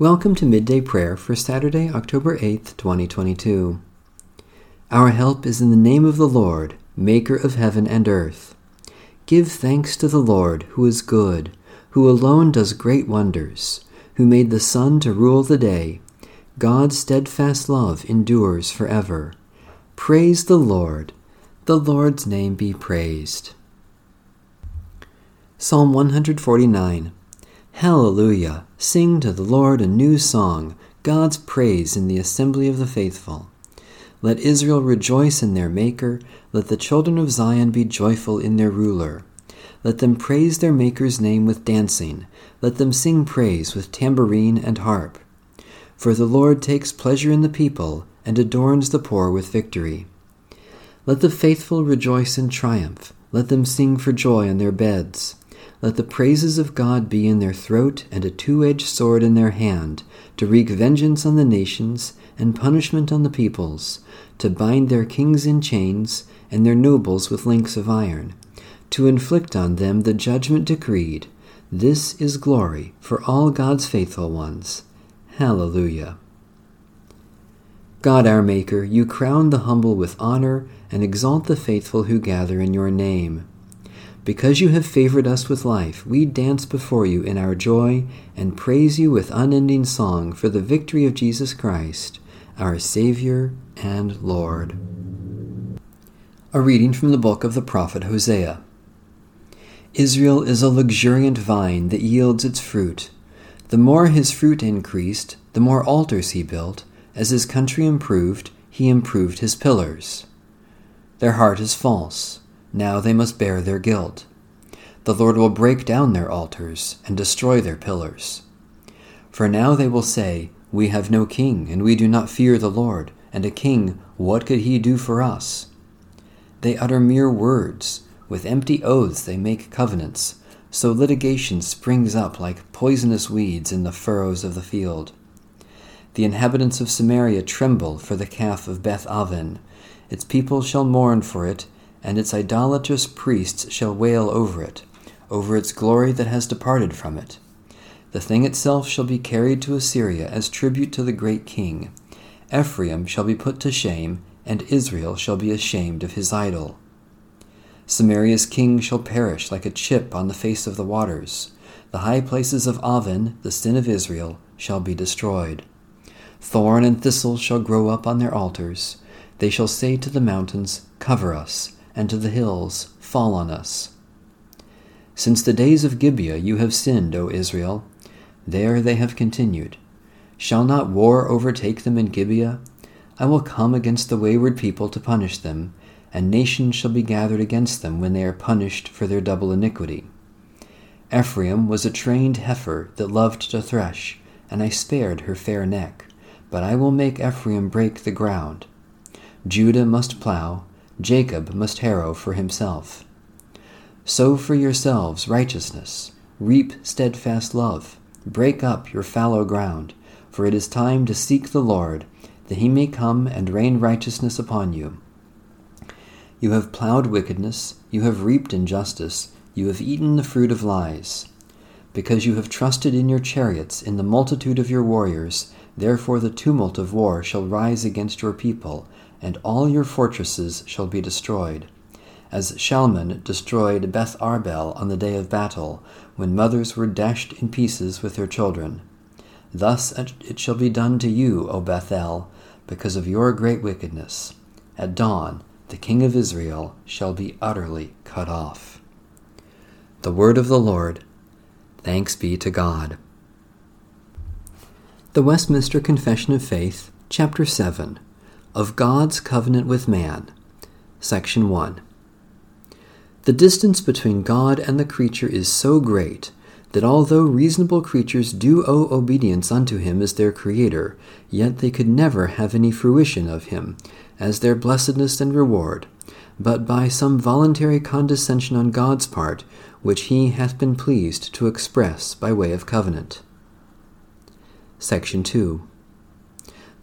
Welcome to Midday Prayer for Saturday, October 8th, 2022. Our help is in the name of the Lord, Maker of heaven and earth. Give thanks to the Lord, who is good, who alone does great wonders, who made the sun to rule the day. God's steadfast love endures forever. Praise the Lord. The Lord's name be praised. Psalm 149 Hallelujah! Sing to the Lord a new song, God's praise in the assembly of the faithful. Let Israel rejoice in their Maker, let the children of Zion be joyful in their ruler. Let them praise their Maker's name with dancing, let them sing praise with tambourine and harp. For the Lord takes pleasure in the people, and adorns the poor with victory. Let the faithful rejoice in triumph, let them sing for joy on their beds. Let the praises of God be in their throat and a two edged sword in their hand, to wreak vengeance on the nations and punishment on the peoples, to bind their kings in chains and their nobles with links of iron, to inflict on them the judgment decreed. This is glory for all God's faithful ones. Hallelujah. God our Maker, you crown the humble with honor and exalt the faithful who gather in your name. Because you have favored us with life, we dance before you in our joy and praise you with unending song for the victory of Jesus Christ, our Savior and Lord. A reading from the book of the prophet Hosea. Israel is a luxuriant vine that yields its fruit. The more his fruit increased, the more altars he built. As his country improved, he improved his pillars. Their heart is false now they must bear their guilt. The Lord will break down their altars and destroy their pillars. For now they will say, We have no king, and we do not fear the Lord, and a king, what could he do for us? They utter mere words, with empty oaths they make covenants, so litigation springs up like poisonous weeds in the furrows of the field. The inhabitants of Samaria tremble for the calf of Beth Aven. Its people shall mourn for it, and its idolatrous priests shall wail over it, over its glory that has departed from it. The thing itself shall be carried to Assyria as tribute to the great king. Ephraim shall be put to shame, and Israel shall be ashamed of his idol. Samaria's king shall perish like a chip on the face of the waters. The high places of Aven, the sin of Israel, shall be destroyed. Thorn and thistle shall grow up on their altars. They shall say to the mountains, Cover us, and to the hills, Fall on us. Since the days of Gibeah you have sinned, O Israel. There they have continued. Shall not war overtake them in Gibeah? I will come against the wayward people to punish them, and nations shall be gathered against them when they are punished for their double iniquity. Ephraim was a trained heifer that loved to thresh, and I spared her fair neck. But I will make Ephraim break the ground. Judah must plow, Jacob must harrow for himself. Sow for yourselves righteousness, reap steadfast love, break up your fallow ground, for it is time to seek the Lord, that he may come and rain righteousness upon you. You have plowed wickedness, you have reaped injustice, you have eaten the fruit of lies. Because you have trusted in your chariots, in the multitude of your warriors, therefore the tumult of war shall rise against your people, and all your fortresses shall be destroyed. As Shalman destroyed Beth Arbel on the day of battle, when mothers were dashed in pieces with their children. Thus it shall be done to you, O Bethel, because of your great wickedness. At dawn, the king of Israel shall be utterly cut off. The word of the Lord. Thanks be to God. The Westminster Confession of Faith, Chapter 7 of God's Covenant with Man. Section 1. The distance between God and the creature is so great that although reasonable creatures do owe obedience unto him as their Creator, yet they could never have any fruition of him as their blessedness and reward, but by some voluntary condescension on God's part, which he hath been pleased to express by way of covenant. Section 2.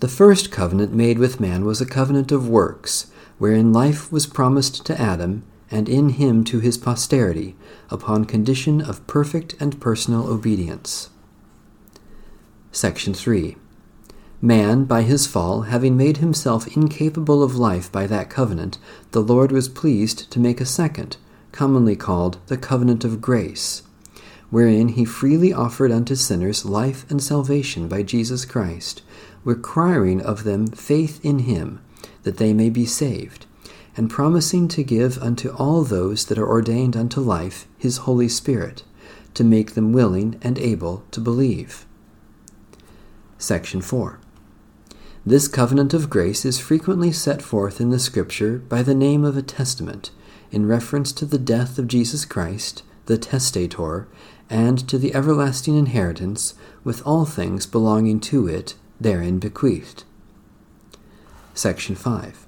The first covenant made with man was a covenant of works, wherein life was promised to Adam, and in him to his posterity, upon condition of perfect and personal obedience. Section 3. Man, by his fall, having made himself incapable of life by that covenant, the Lord was pleased to make a second, commonly called the covenant of grace, wherein he freely offered unto sinners life and salvation by Jesus Christ, requiring of them faith in him, that they may be saved, and promising to give unto all those that are ordained unto life his Holy Spirit, to make them willing and able to believe. Section 4. This covenant of grace is frequently set forth in the Scripture by the name of a testament, in reference to the death of Jesus Christ, the testator, and to the everlasting inheritance, with all things belonging to it therein bequeathed. Section 5.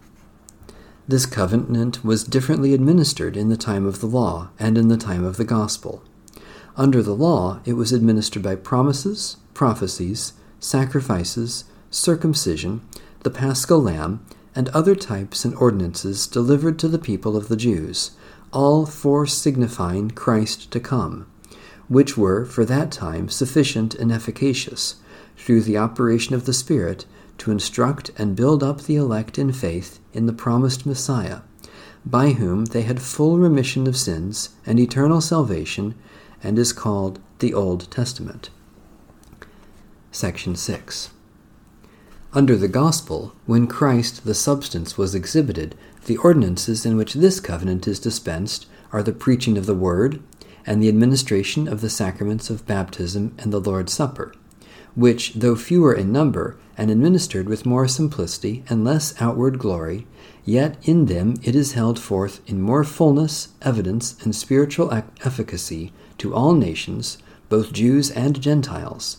This covenant was differently administered in the time of the law and in the time of the gospel. Under the law, it was administered by promises, prophecies, sacrifices, circumcision, the paschal lamb, and other types and ordinances delivered to the people of the Jews, all for signifying Christ to come, which were for that time sufficient and efficacious, through the operation of the Spirit, to instruct and build up the elect in faith in the promised Messiah, by whom they had full remission of sins and eternal salvation, and is called the Old Testament. Section 6. Under the Gospel, when Christ the substance was exhibited, the ordinances in which this covenant is dispensed are the preaching of the Word and the administration of the sacraments of baptism and the Lord's Supper, which, though fewer in number and administered with more simplicity and less outward glory, yet in them it is held forth in more fullness, evidence, and spiritual efficacy to all nations, both Jews and Gentiles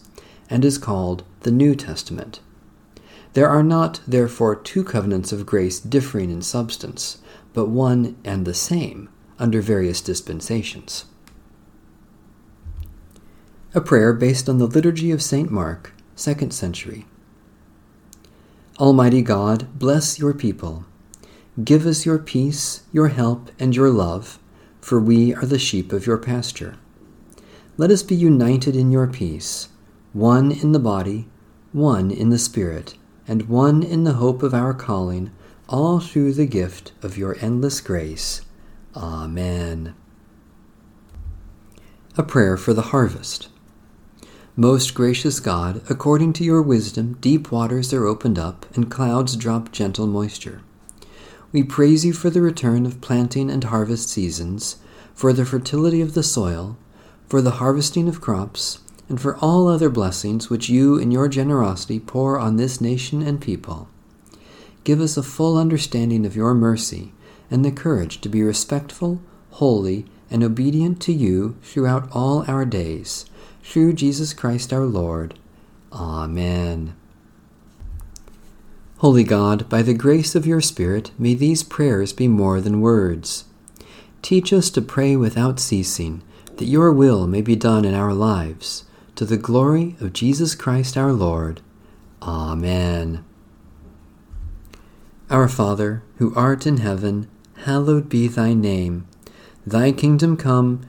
and is called the New Testament. There are not, therefore, two covenants of grace differing in substance, but one and the same under various dispensations. A prayer based on the Liturgy of St. Mark, 2nd century. Almighty God, bless your people. Give us your peace, your help, and your love, for we are the sheep of your pasture. Let us be united in your peace one in the body, one in the Spirit, and one in the hope of our calling, all through the gift of your endless grace. Amen. A prayer for the harvest. Most gracious God, according to your wisdom, deep waters are opened up, and clouds drop gentle moisture. We praise you for the return of planting and harvest seasons, for the fertility of the soil, for the harvesting of crops, and for all other blessings which you in your generosity pour on this nation and people. Give us a full understanding of your mercy and the courage to be respectful, holy, and obedient to you throughout all our days. Through Jesus Christ our Lord. Amen. Holy God, by the grace of your Spirit, may these prayers be more than words. Teach us to pray without ceasing, that your will may be done in our lives to the glory of Jesus Christ our Lord. Amen. Our Father, who art in heaven, hallowed be thy name. Thy kingdom come,